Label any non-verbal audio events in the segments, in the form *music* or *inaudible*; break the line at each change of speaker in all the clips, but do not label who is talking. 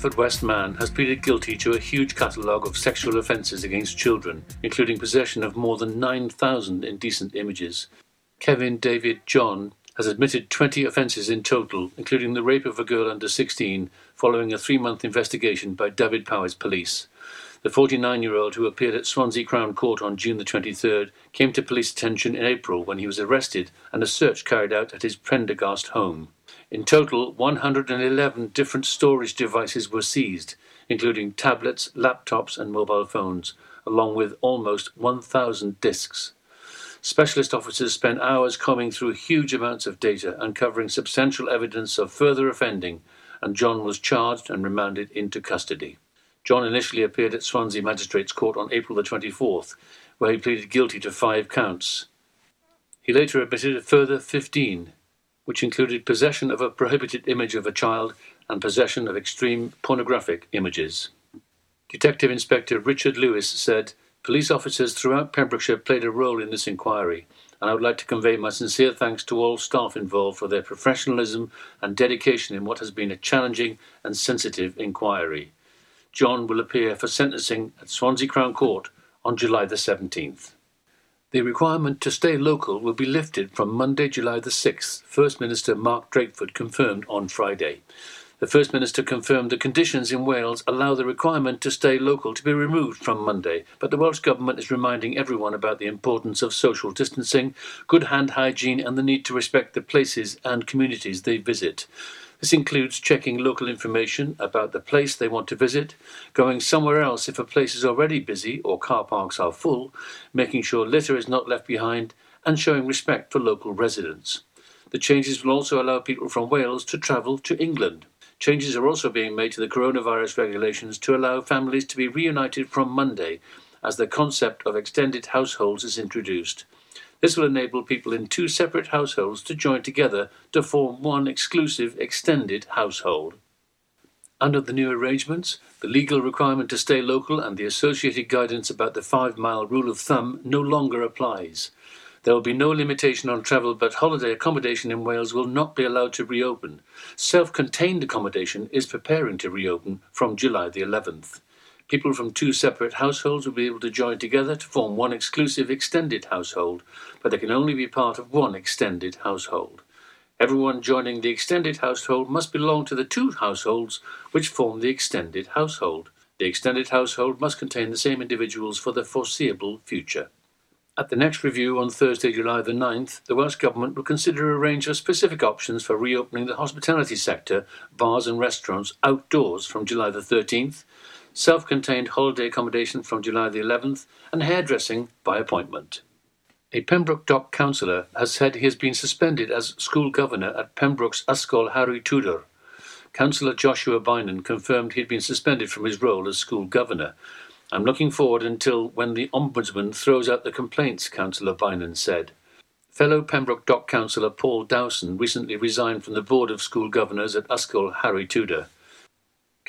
Haverfordwest man has pleaded guilty to a huge catalogue of sexual offences against children, including possession of more than 9,000 indecent images. Kevin David John has admitted 20 offences in total, including the rape of a girl under 16, following a three month investigation by Dyfed-Powys Police. The 49 year old who appeared at Swansea Crown Court on June the 23rd came to police attention in April when he was arrested and a search carried out at his Prendergast home. In total, 111 different storage devices were seized, including tablets, laptops, and mobile phones, along with almost 1,000 disks. Specialist officers spent hours combing through huge amounts of data, uncovering substantial evidence of further offending, and John was charged and remanded into custody. John initially appeared at Swansea Magistrates Court on April the 24th, where he pleaded guilty to five counts. He later admitted a further 15, which included possession of a prohibited image of a child and possession of extreme pornographic images. Detective Inspector Richard Lewis said, Police officers throughout Pembrokeshire played a role in this inquiry, and I would like to convey my sincere thanks to all staff involved for their professionalism and dedication in what has been a challenging and sensitive inquiry. John will appear for sentencing at Swansea Crown Court on July the 17th. The requirement to stay local will be lifted from Monday, July the 6th, First Minister Mark Drakeford confirmed on Friday. The First Minister confirmed the conditions in Wales allow the requirement to stay local to be removed from Monday, but the Welsh Government is reminding everyone about the importance of social distancing, good hand hygiene, and the need to respect the places and communities they visit. This includes checking local information about the place they want to visit, going somewhere else if a place is already busy or car parks are full, making sure litter is not left behind, and showing respect for local residents. The changes will also allow people from Wales to travel to England. Changes are also being made to the coronavirus regulations to allow families to be reunited from Monday as the concept of extended households is introduced. This will enable people in two separate households to join together to form one exclusive extended household. Under the new arrangements, the legal requirement to stay local and the associated guidance about the five mile rule of thumb no longer applies. There will be no limitation on travel, but holiday accommodation in Wales will not be allowed to reopen. Self contained accommodation is preparing to reopen from July the 11th. People from two separate households will be able to join together to form one exclusive extended household, but they can only be part of one extended household. Everyone joining the extended household must belong to the two households which form the extended household. The extended household must contain the same individuals for the foreseeable future. At the next review on Thursday, July the 9th, the Welsh Government will consider a range of specific options for reopening the hospitality sector, bars and restaurants outdoors from July the 13th, self contained holiday accommodation from July the 11th, and hairdressing by appointment. A Pembroke Dock councillor has said he has been suspended as school governor at Pembroke's Ysgol Harri Tudur. Councillor Joshua Beynon confirmed he had been suspended from his role as school governor, I'm looking forward until when the Ombudsman throws out the complaints, Councillor Beynon said. Fellow Pembroke Dock Councillor Paul Dowson recently resigned from the Board of School Governors at Ysgol Harri Tudur.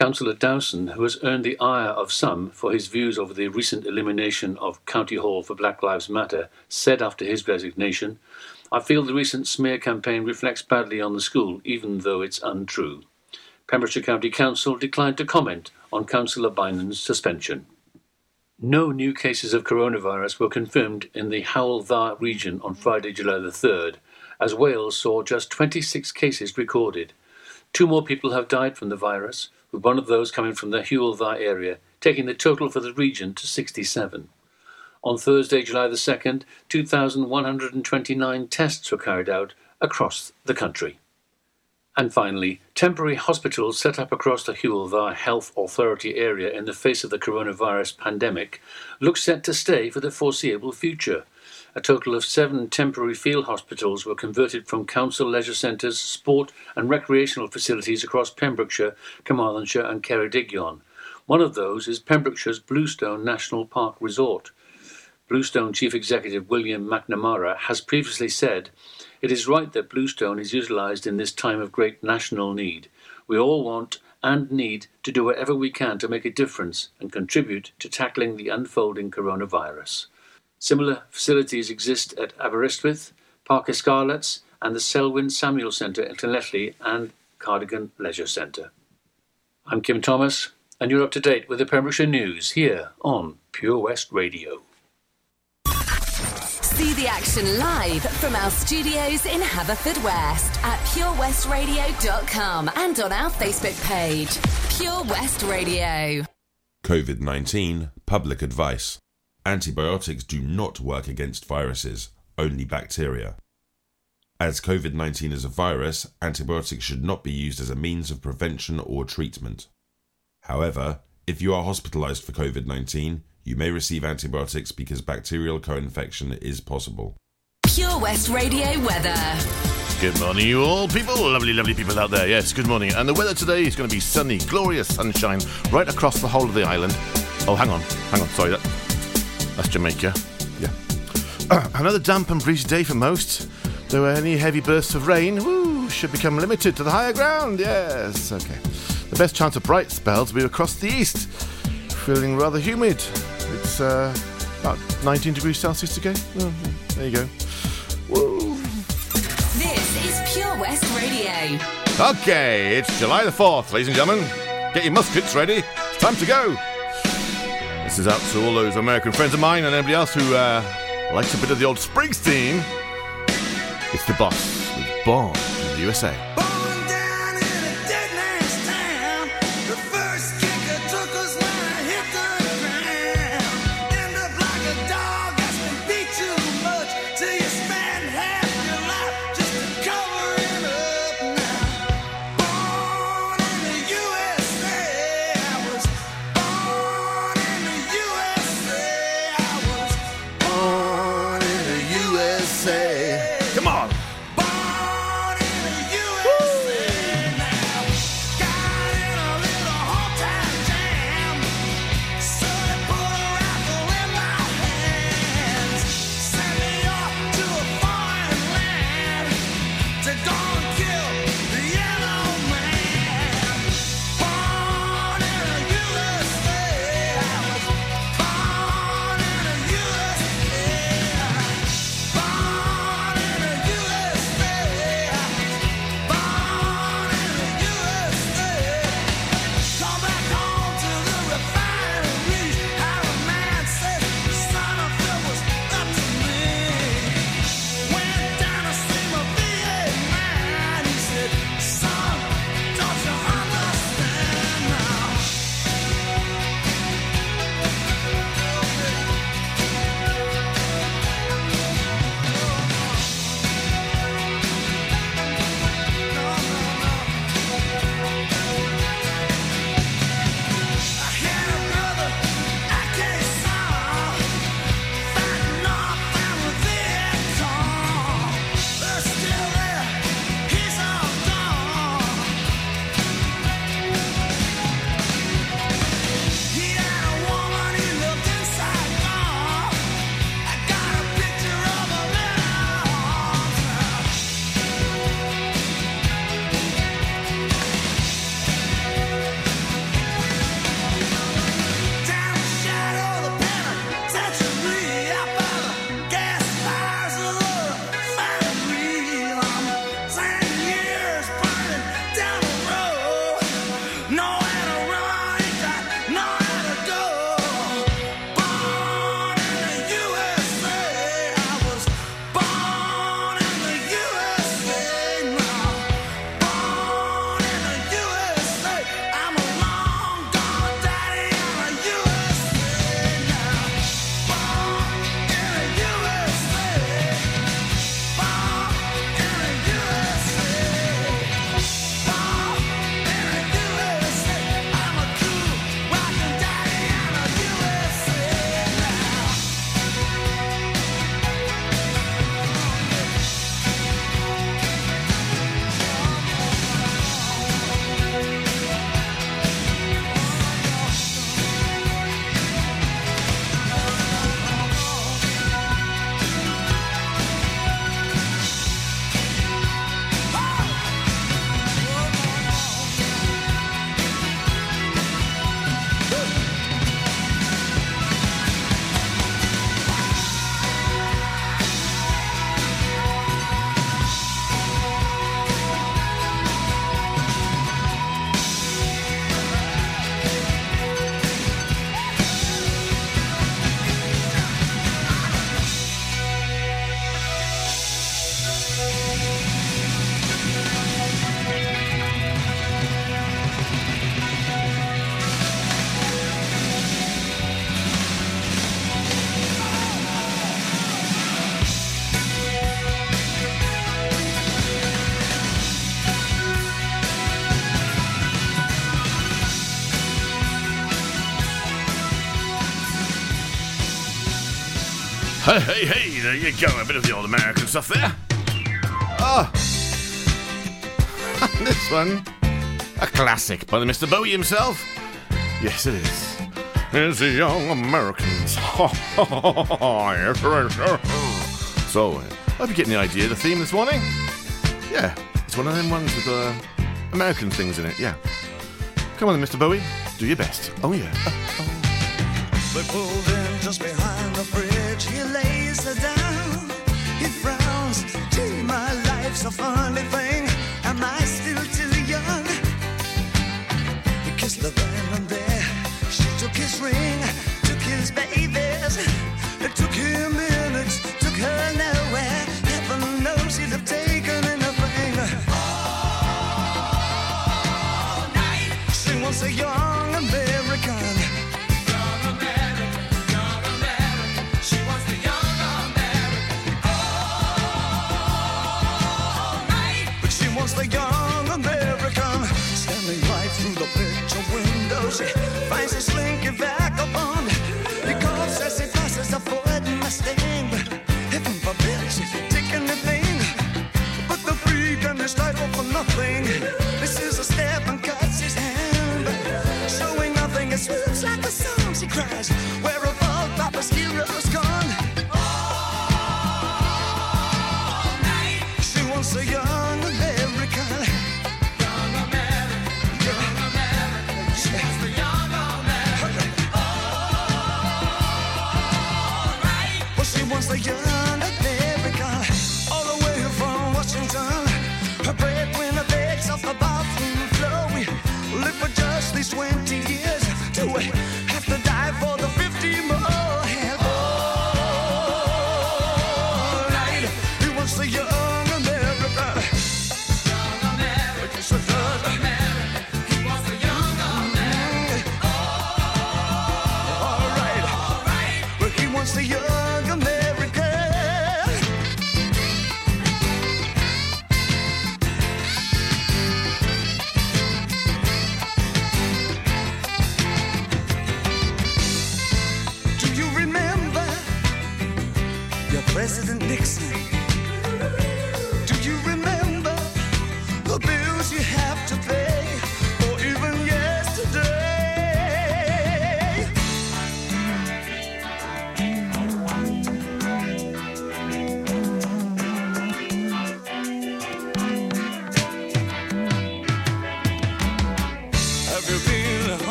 Councillor Dowson, who has earned the ire of some for his views over the recent elimination of County Hall for Black Lives Matter, said after his resignation, I feel the recent smear campaign reflects badly on the school, even though it's untrue. Pembrokeshire County Council declined to comment on Councillor Beynon's suspension. No new cases of coronavirus were confirmed in the Hywel Dda region on Friday, July the 3rd, as Wales saw just 26 cases recorded. Two more people have died from the virus, with one of those coming from the Hywel Dda area, taking the total for the region to 67. On Thursday, July the 2nd, 2,129 tests were carried out across the country. And finally, temporary hospitals set up across the Hywel Dda Health Authority area in the face of the coronavirus pandemic look set to stay for the foreseeable future. A total of seven temporary field hospitals were converted from council leisure centres, sport and recreational facilities across Pembrokeshire, Carmarthenshire and Ceredigion. One of those is Pembrokeshire's Bluestone National Park Resort. Bluestone Chief Executive William McNamara has previously said it is right that Bluestone is utilised in this time of great national need. We all want and need to do whatever we can to make a difference and contribute to tackling the unfolding coronavirus. Similar facilities exist at Aberystwyth, Parc y Scarlets, and the Selwyn Samuel Centre at Llanelli and Cardigan Leisure Centre. I'm Kim Thomas, and you're up to date with the Pembrokeshire News here on Pure West Radio.
See the action live from our studios in Haverfordwest at purewestradio.com and on our Facebook page, Pure West Radio.
COVID 19 Public Advice Antibiotics do not work against viruses, only bacteria. As COVID 19 is a virus, antibiotics should not be used as a means of prevention or treatment. However, if you are hospitalized for COVID 19, you may receive antibiotics because bacterial co infection is possible.
Pure West Radio weather.
Good morning, you all people. Lovely, lovely people out there. Yes, good morning. And the weather today is going to be sunny, glorious sunshine right across the whole of the island. Oh, hang on, hang on. Sorry, that, that's Jamaica. Yeah. *clears throat* another damp and breezy day for most. Though any heavy bursts of rain woo, should become limited to the higher ground. Yes, okay. The best chance of bright spells will be across the east. Feeling rather humid. It's uh, about 19 degrees Celsius today. Oh, there you go. Woo.
This is Pure West Radio.
Okay, it's July the 4th, ladies and gentlemen. Get your muskets ready. It's time to go. This is out to all those American friends of mine and anybody else who uh, likes a bit of the old Springsteen. It's the boss with Born in the USA. Hey, hey, hey, there you go. A bit of the old American stuff there. Oh. *laughs* This one, a classic by the Mr. Bowie himself. Yes, it is. It's the Young Americans. *laughs* so, uh, I hope you're getting the idea of the theme this morning. Yeah, it's one of them ones with uh, American things in it, yeah. Come on, Mr. Bowie, do your best. Oh, yeah.
Oh, oh she lays her down. He frowns, my life's a funny thing. Am I still?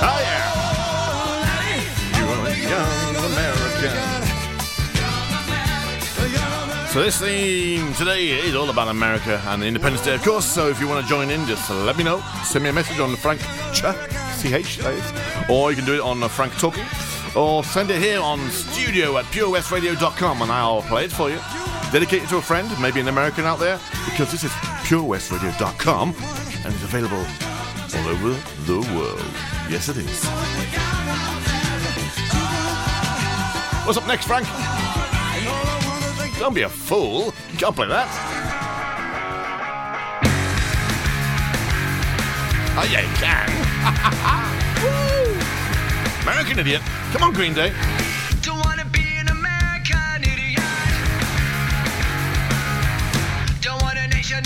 Oh,
yeah. You're a young American. So this theme today is all about America and Independence Day, of course. So if you want to join in, just let me know. Send me a message on Frank Ch, C-H, or you can do it on Frank Talking, or send it here on studio at purewestradio.com and I'll play it for you. Dedicate it to a friend, maybe an American out there, because this is purewestradio.com and it's available all over the world. Yes, it is. What's up next, Frank? Don't be a fool. You can't play that. Oh, yeah, you can. *laughs* American Idiot. Come on, Green Day.
Don't want a nation,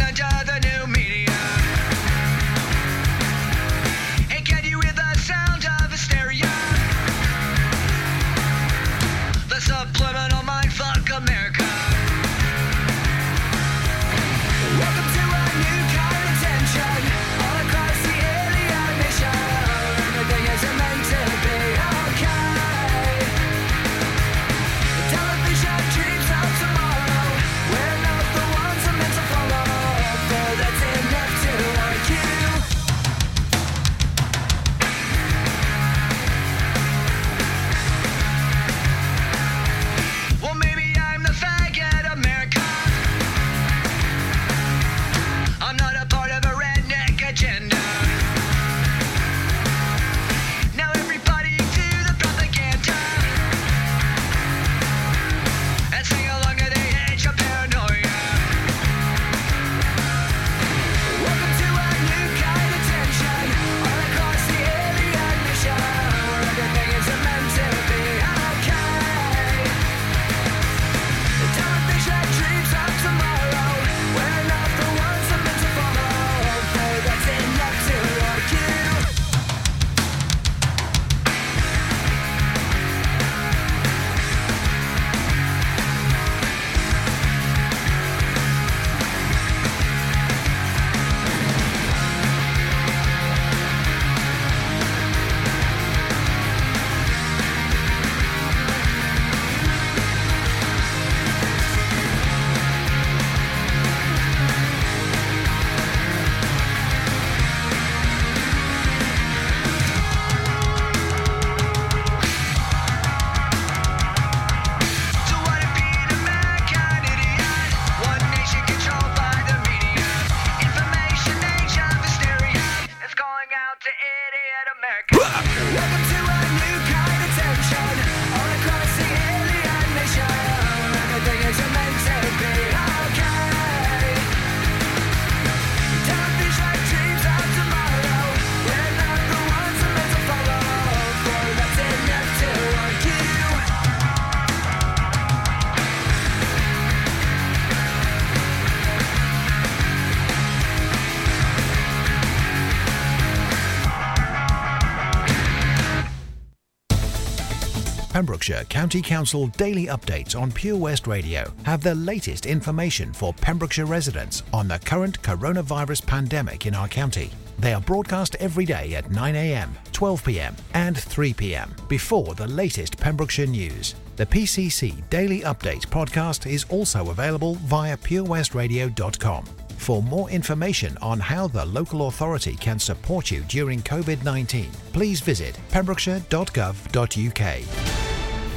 Pembrokeshire County Council daily updates on Pure West Radio have the latest information for Pembrokeshire residents on the current coronavirus pandemic in our county. They are broadcast every day at 9am, 12pm, and 3pm before the latest Pembrokeshire news. The PCC Daily Update podcast is also available via purewestradio.com. For more information on how the local authority can support you during COVID 19, please visit pembrokeshire.gov.uk.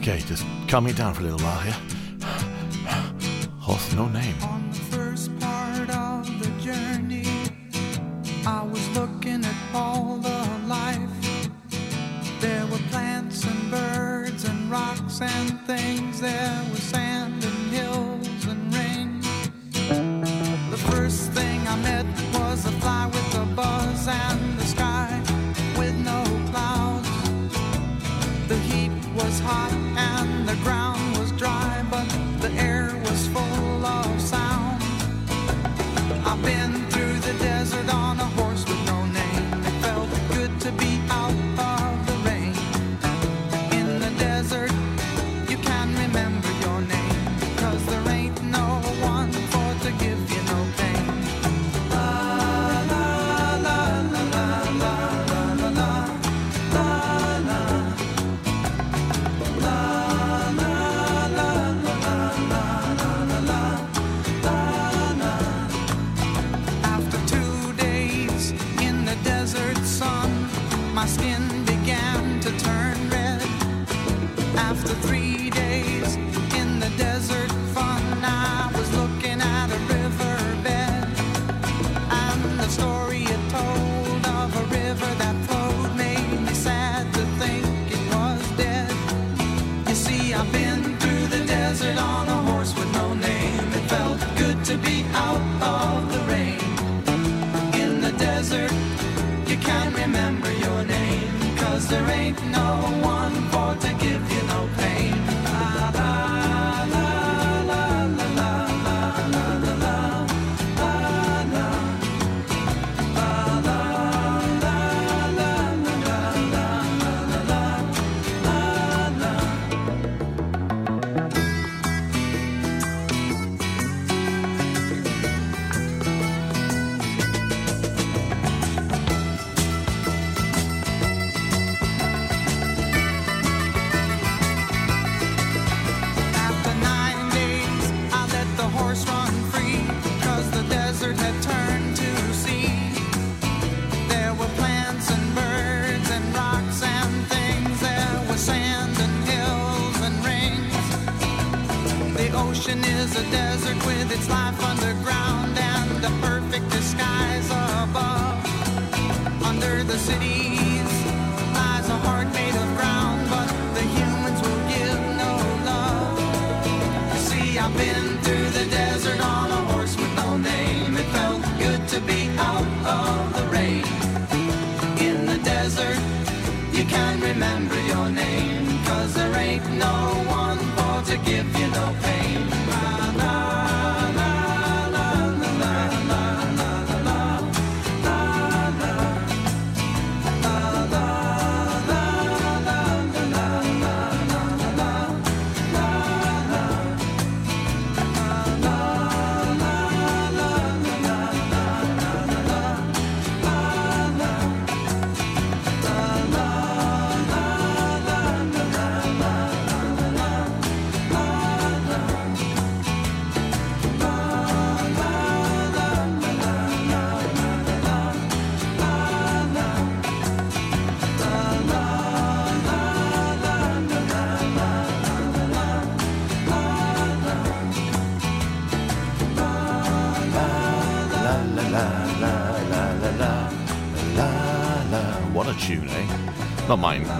Okay, just calm me down for a little while here. Horse, no name.
On the first part of the journey, I was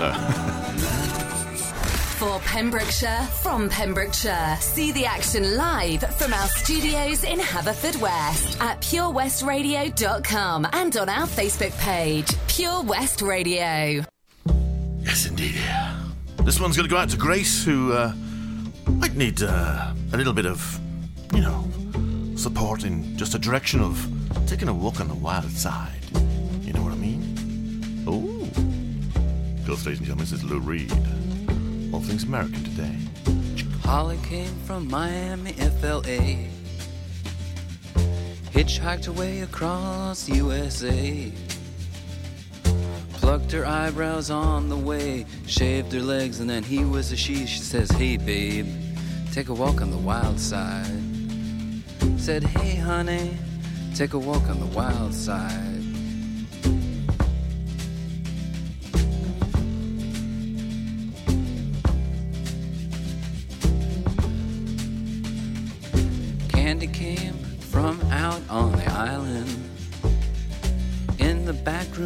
No. *laughs* For
Pembrokeshire, from Pembrokeshire. See the action live from our studios in Haverfordwest at purewestradio.com and on our Facebook page, Pure West Radio.
Yes, indeed. This one's going to go out to Grace, who uh, might need uh, a little bit of, you know, support in just a direction of taking a walk on the wild side. Girls, ladies and gentlemen, this is Lou Reed. All things American today.
Holly came from Miami, FLA. Hitchhiked away across USA. Plucked her eyebrows on the way. Shaved her legs, and then he was a she. She says, Hey, babe, take a walk on the wild side. Said, Hey, honey, take a walk on the wild side.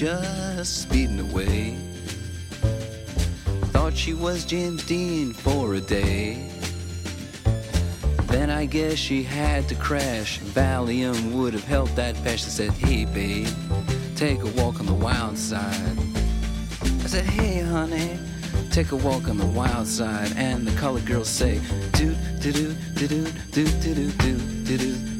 Just speeding away. Thought she was James Dean for a day. Then I guess she had to crash. Valium would have helped that patch. I said, Hey, babe, take a walk on the wild side. I said, Hey, honey, take a walk on the wild side. And the colored girls say, Do, do, do, do, do, do, do, do, do,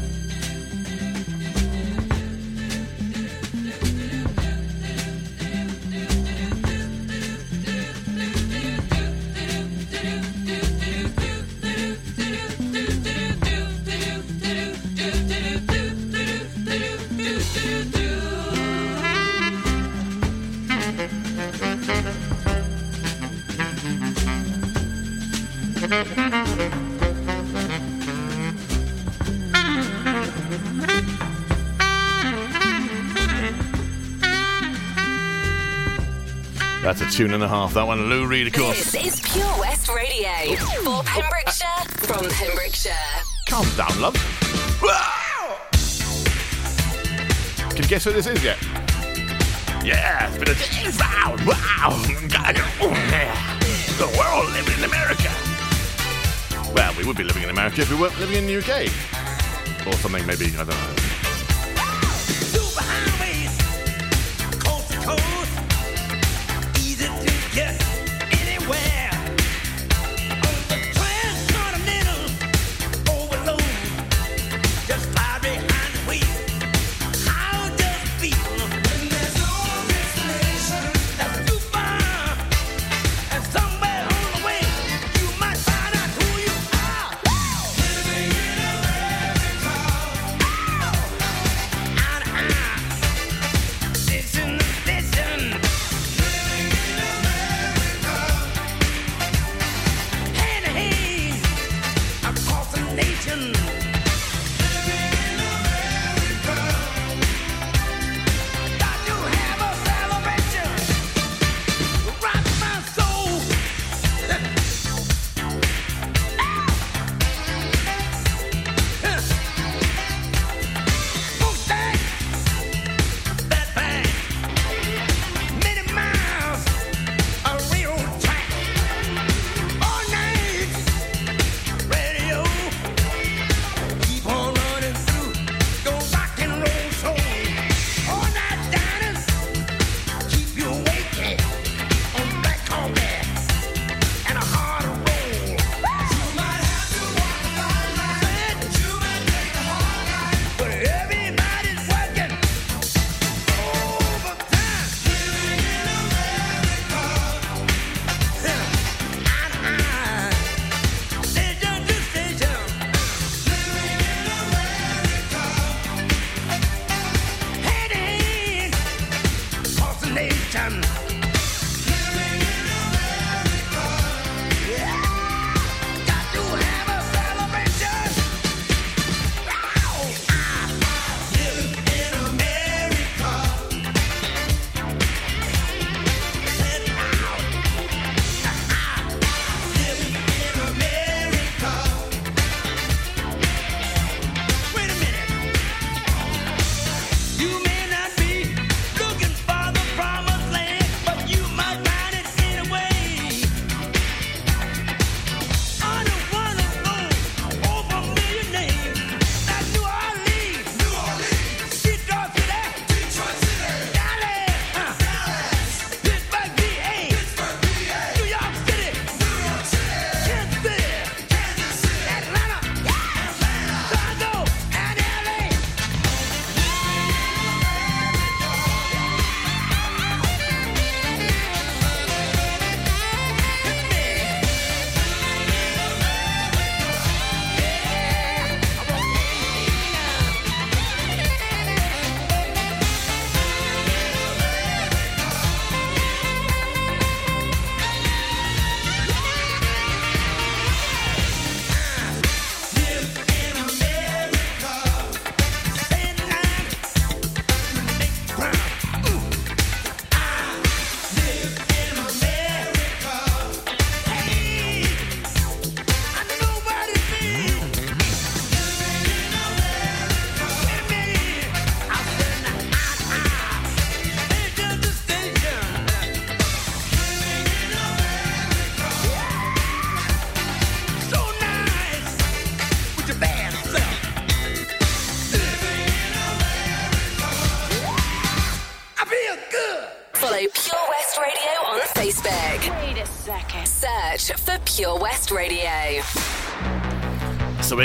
tune and a half. That one, Lou Reed, of course.
This is Pure West Radio for Pembrokeshire from Pembrokeshire.
Calm down, love. Can you guess who this is yet? Yeah, it's been a day. Wow, wow. The world living in America. Well, we would be living in America if we weren't living in the UK. Or something, maybe, I don't know.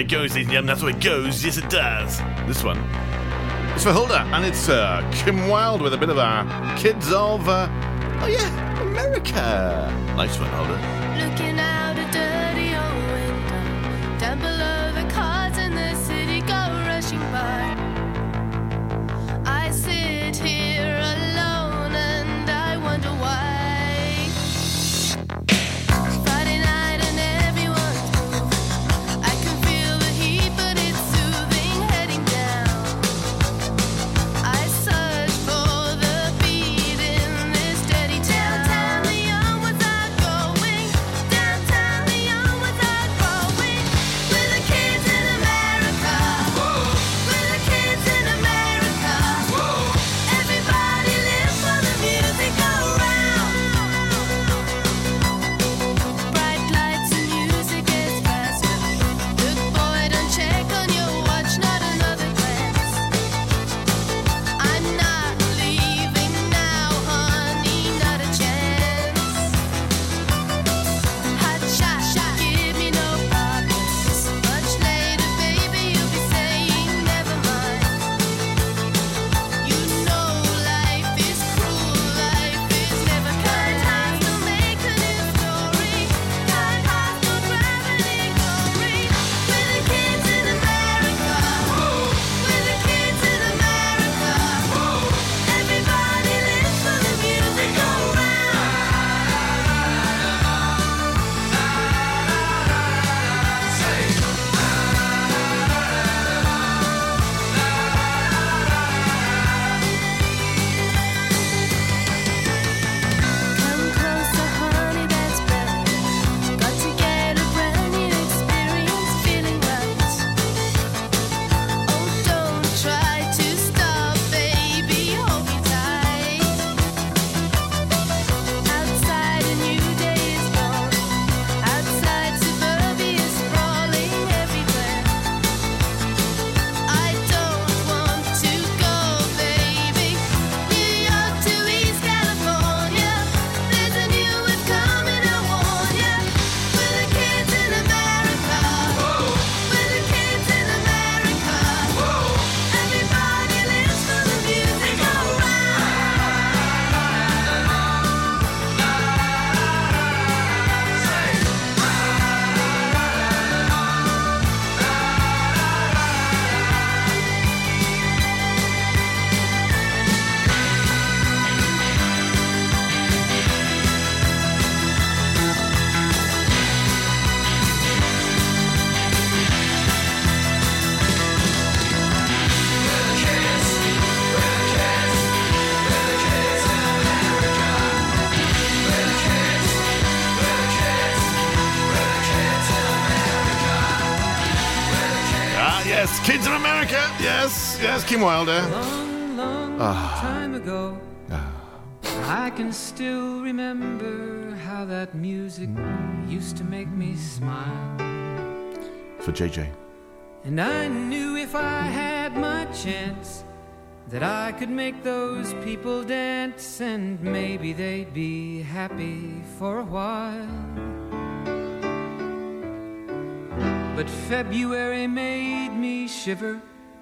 it
goes, ladies and gentlemen. That's the way it goes. Yes, it does. This one. It's for Hulda, and it's uh, Kim Wilde with a bit of our kids of, uh, oh yeah, America. Nice one, Hulda.
Kim Wilder.
Long, long
Ah.
time ago, I can still remember how that music used to make me smile.
For JJ.
And I knew if I had my chance that I could make those people dance and maybe they'd be happy for a while. But February made me shiver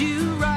You write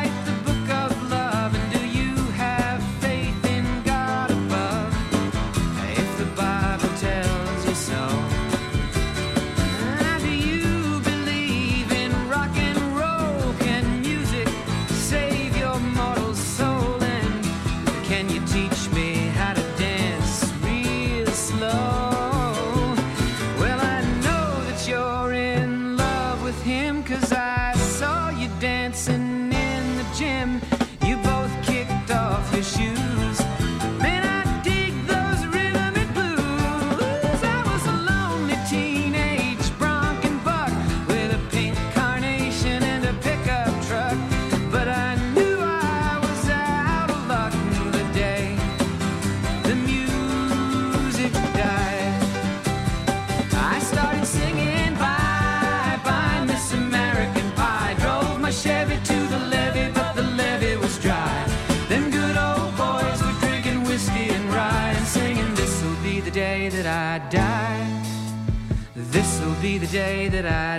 Day that I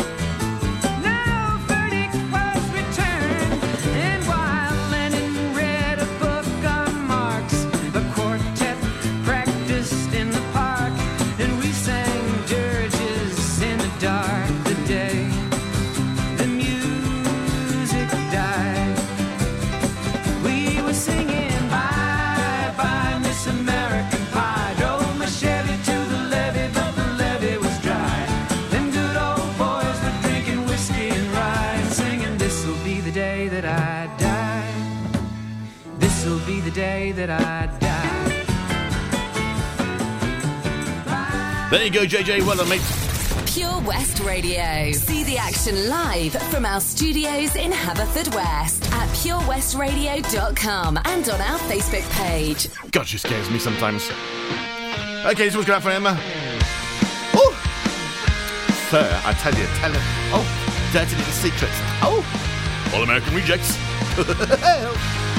There you go, JJ. Well done, mate.
Pure West Radio. See the action live from our studios in Haverfordwest at purewestradio.com and on our Facebook page.
God, she scares me sometimes. Okay, this was going out for Emma. Oh! Sir, I tell you, tell her. Oh, dirty little secrets. Oh! All American rejects. *laughs*
Oh.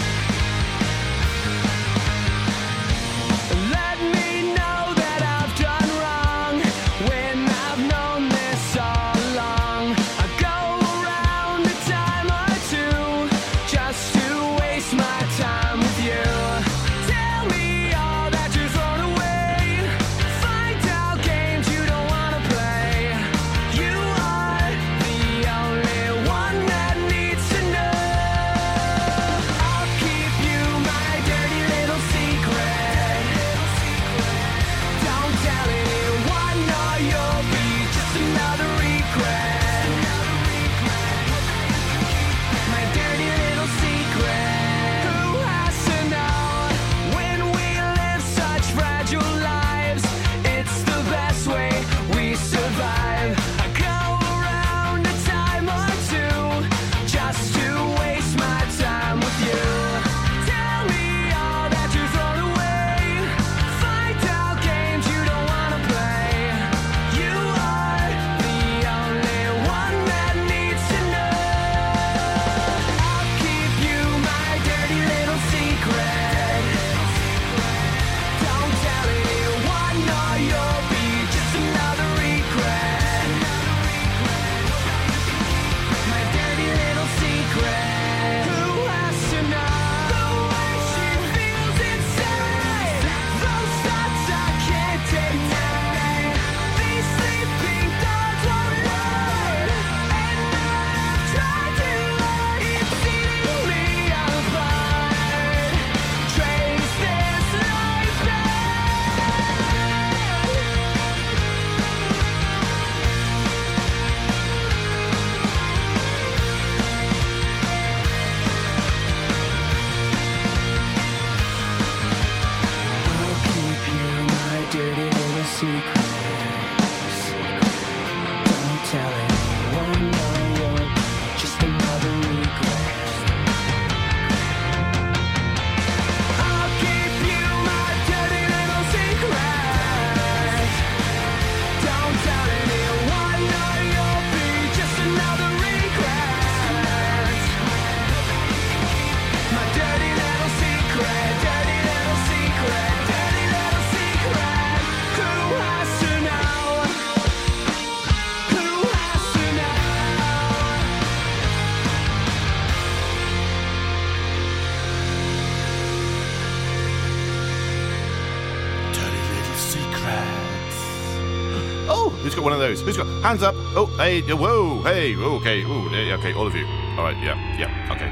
Who's got hands up? Oh, hey, whoa, hey, oh, okay, ooh, okay, all of you. All right, yeah, yeah, okay.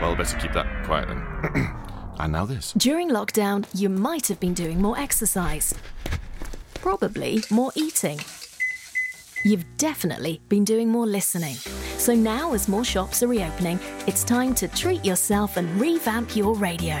Well, better keep that quiet then. *clears throat* and now this.
During lockdown, you might have been doing more exercise. Probably more eating. You've definitely been doing more listening. So now, as more shops are reopening, it's time to treat yourself and revamp your radio.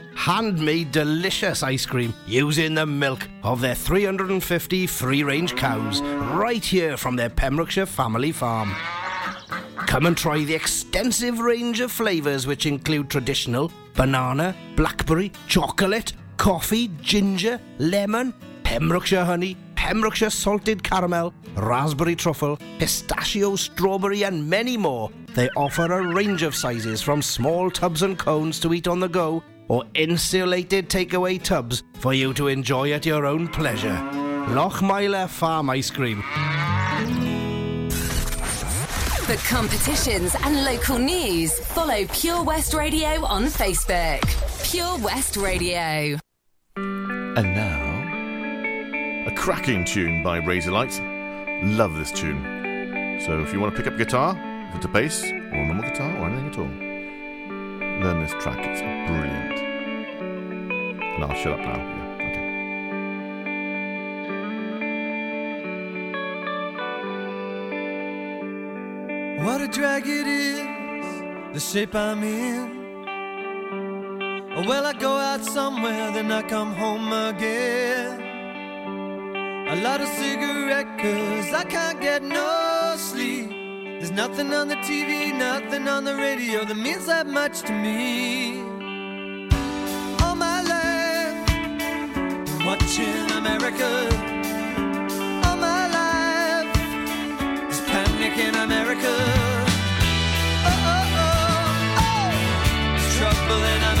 Handmade delicious ice cream using the milk of their 350 free range cows right here from their Pembrokeshire family farm. Come and try the extensive range of flavours which include traditional, banana, blackberry, chocolate, coffee, ginger, lemon, Pembrokeshire honey, Pembrokeshire salted caramel, raspberry truffle, pistachio, strawberry, and many more. They offer a range of sizes from small tubs and cones to eat on the go or insulated takeaway tubs for you to enjoy at your own pleasure. Lochmeyler Farm Ice Cream.
For competitions and local news, follow Pure West Radio on Facebook. Pure West Radio.
And now, a cracking tune by Razorlight. Love this tune. So if you want to pick up a guitar, if it's a bass or a normal guitar or anything at all, learn this track. It's brilliant. And I'll shut up now. Yeah, okay.
What a drag it is, the shape I'm in. Well, I go out somewhere, then I come home again. A lot of cigarette, cause I can't get no. There's nothing on the TV, nothing on the radio that means that much to me. All my life, watching America. All my life, there's panic in America. Oh, oh, oh, oh. There's trouble in America.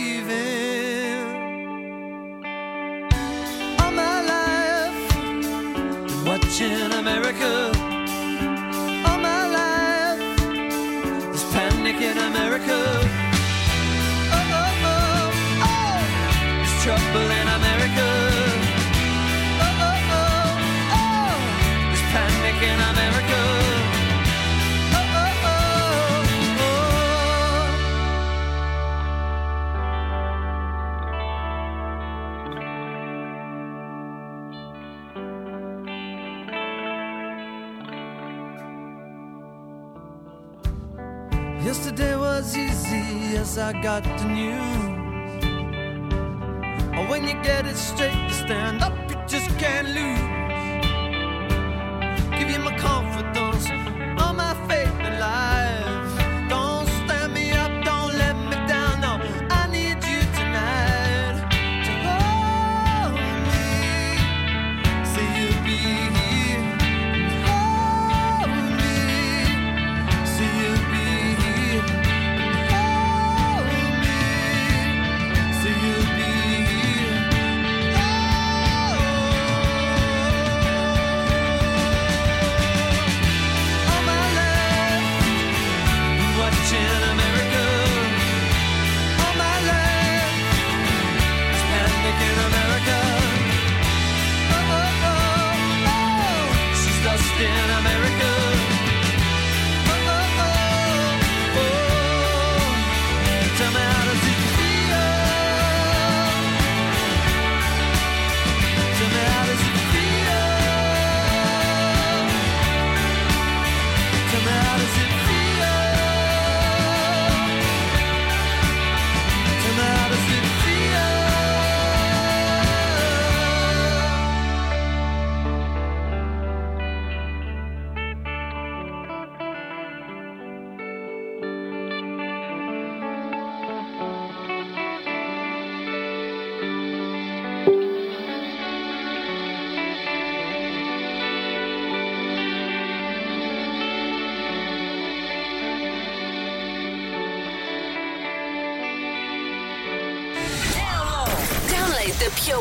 watching America. All my life, there's panic in America. Oh, oh, oh, oh, there's trouble in America. I got the news. When you get it straight, you stand up, you just can't lose.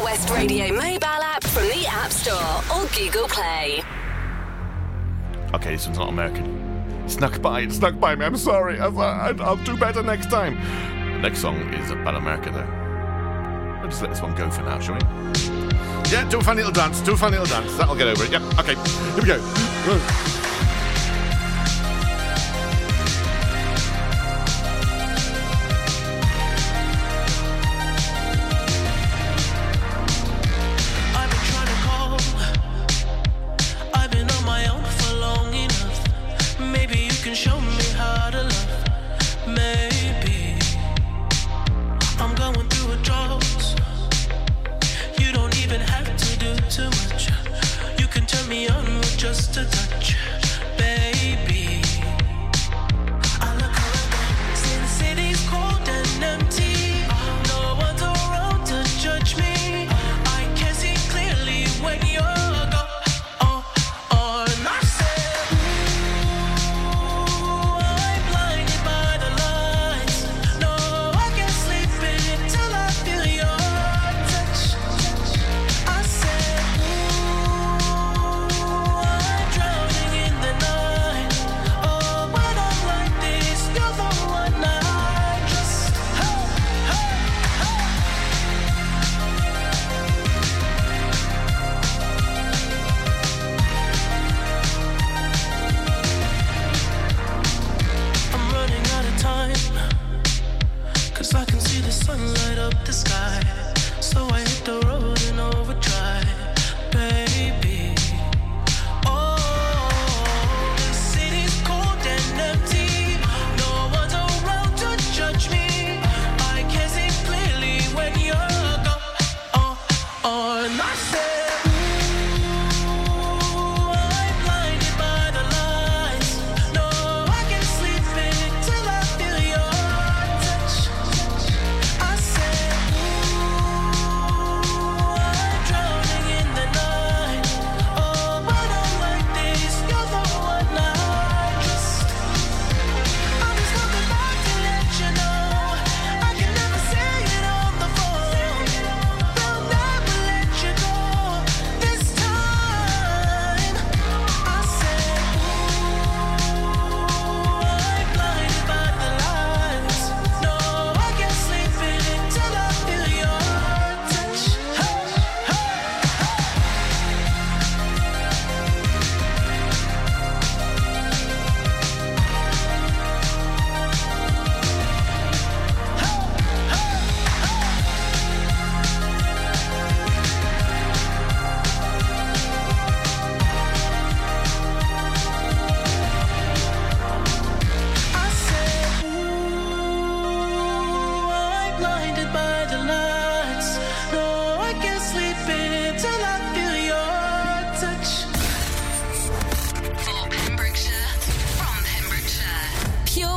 West Radio mobile app from the App Store or Google Play.
Okay, this one's not American. Snuck by, snuck by me. I'm sorry. I, will do better next time. The next song is about America, though. Let's let this one go for now, shall we? Yeah, do a funny little dance. Do a funny little dance. That'll get over it. Yep. Okay. Here we go.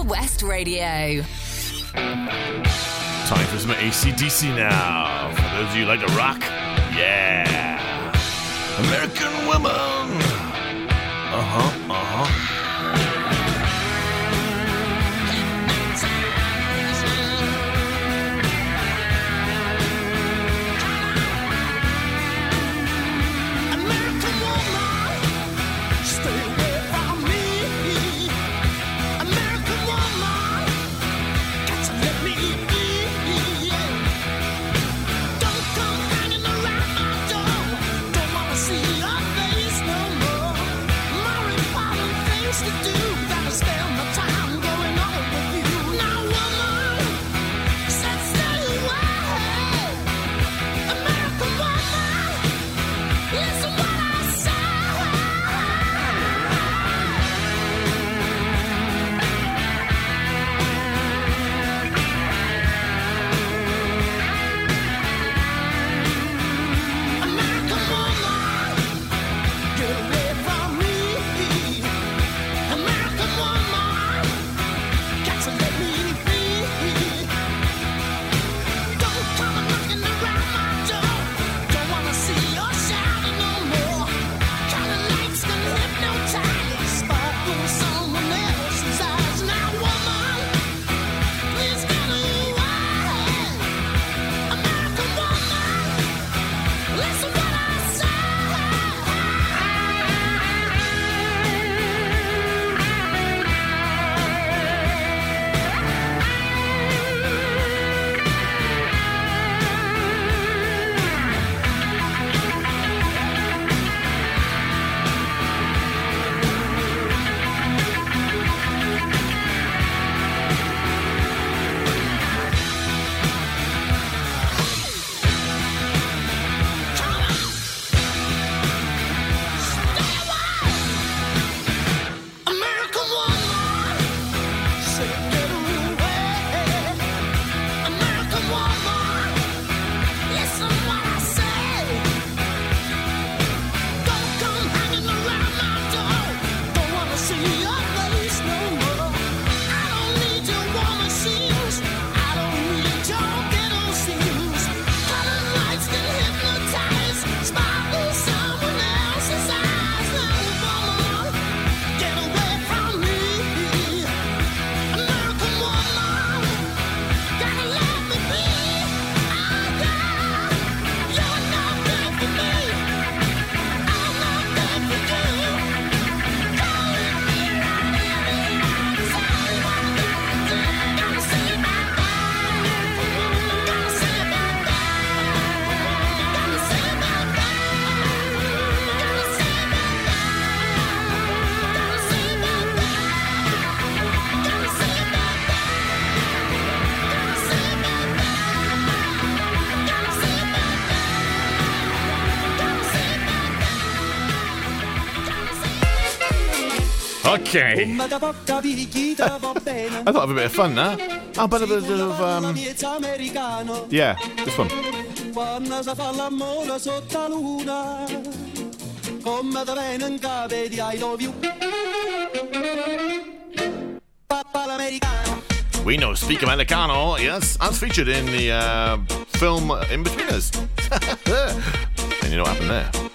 Pure West Radio.
Time for some ACDC now. For those of you who like to rock, yeah. American woman. Uh huh.
Okay. I thought I'd a bit of fun now. How about a bit of, um, yeah, this one. We No Speak Americano, yes, as featured in the uh, film In Between Us. *laughs* and you know what happened there?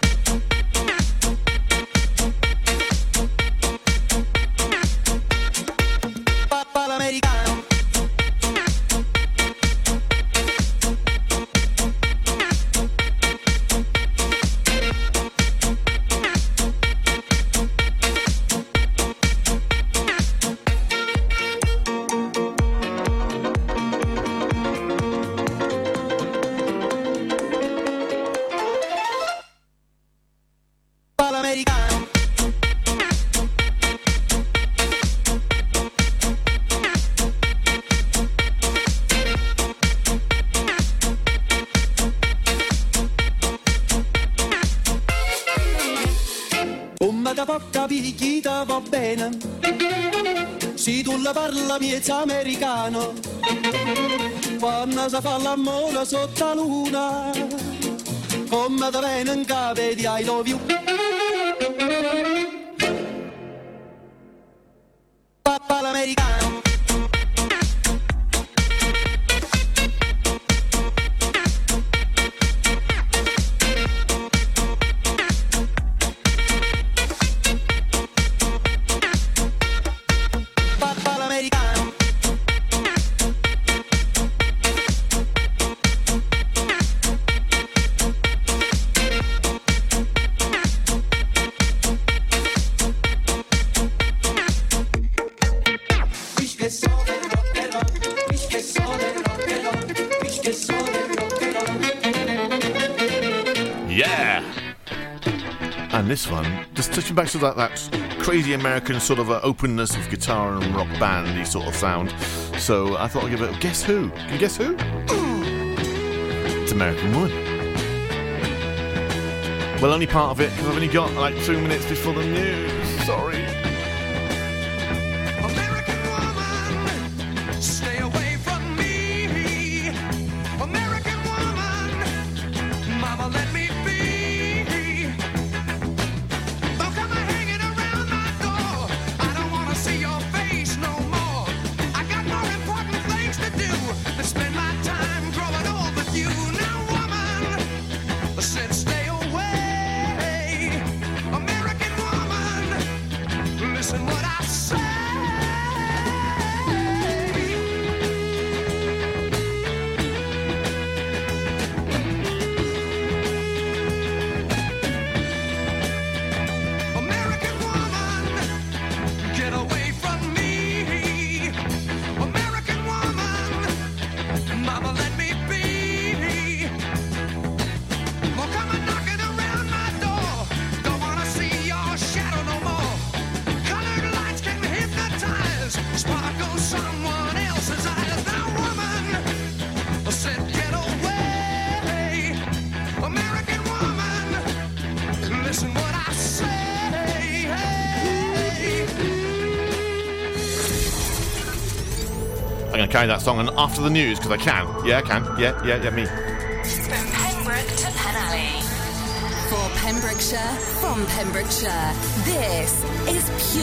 l'ammore sotto la luna, come da vena in capo di ai
Yeah! And this one, just touching back to that, that crazy American sort of uh, openness of guitar and rock bandy sort of sound. So I thought I'd give it a guess who? Can you guess who? *gasps* It's American Wood. Well, only part of it because I've only got like two minutes before the news. That song and after the news because I can. Yeah, I can. Yeah, yeah, yeah, me.
From Pembroke to Penally. For Pembrokeshire, from Pembrokeshire, this is Pure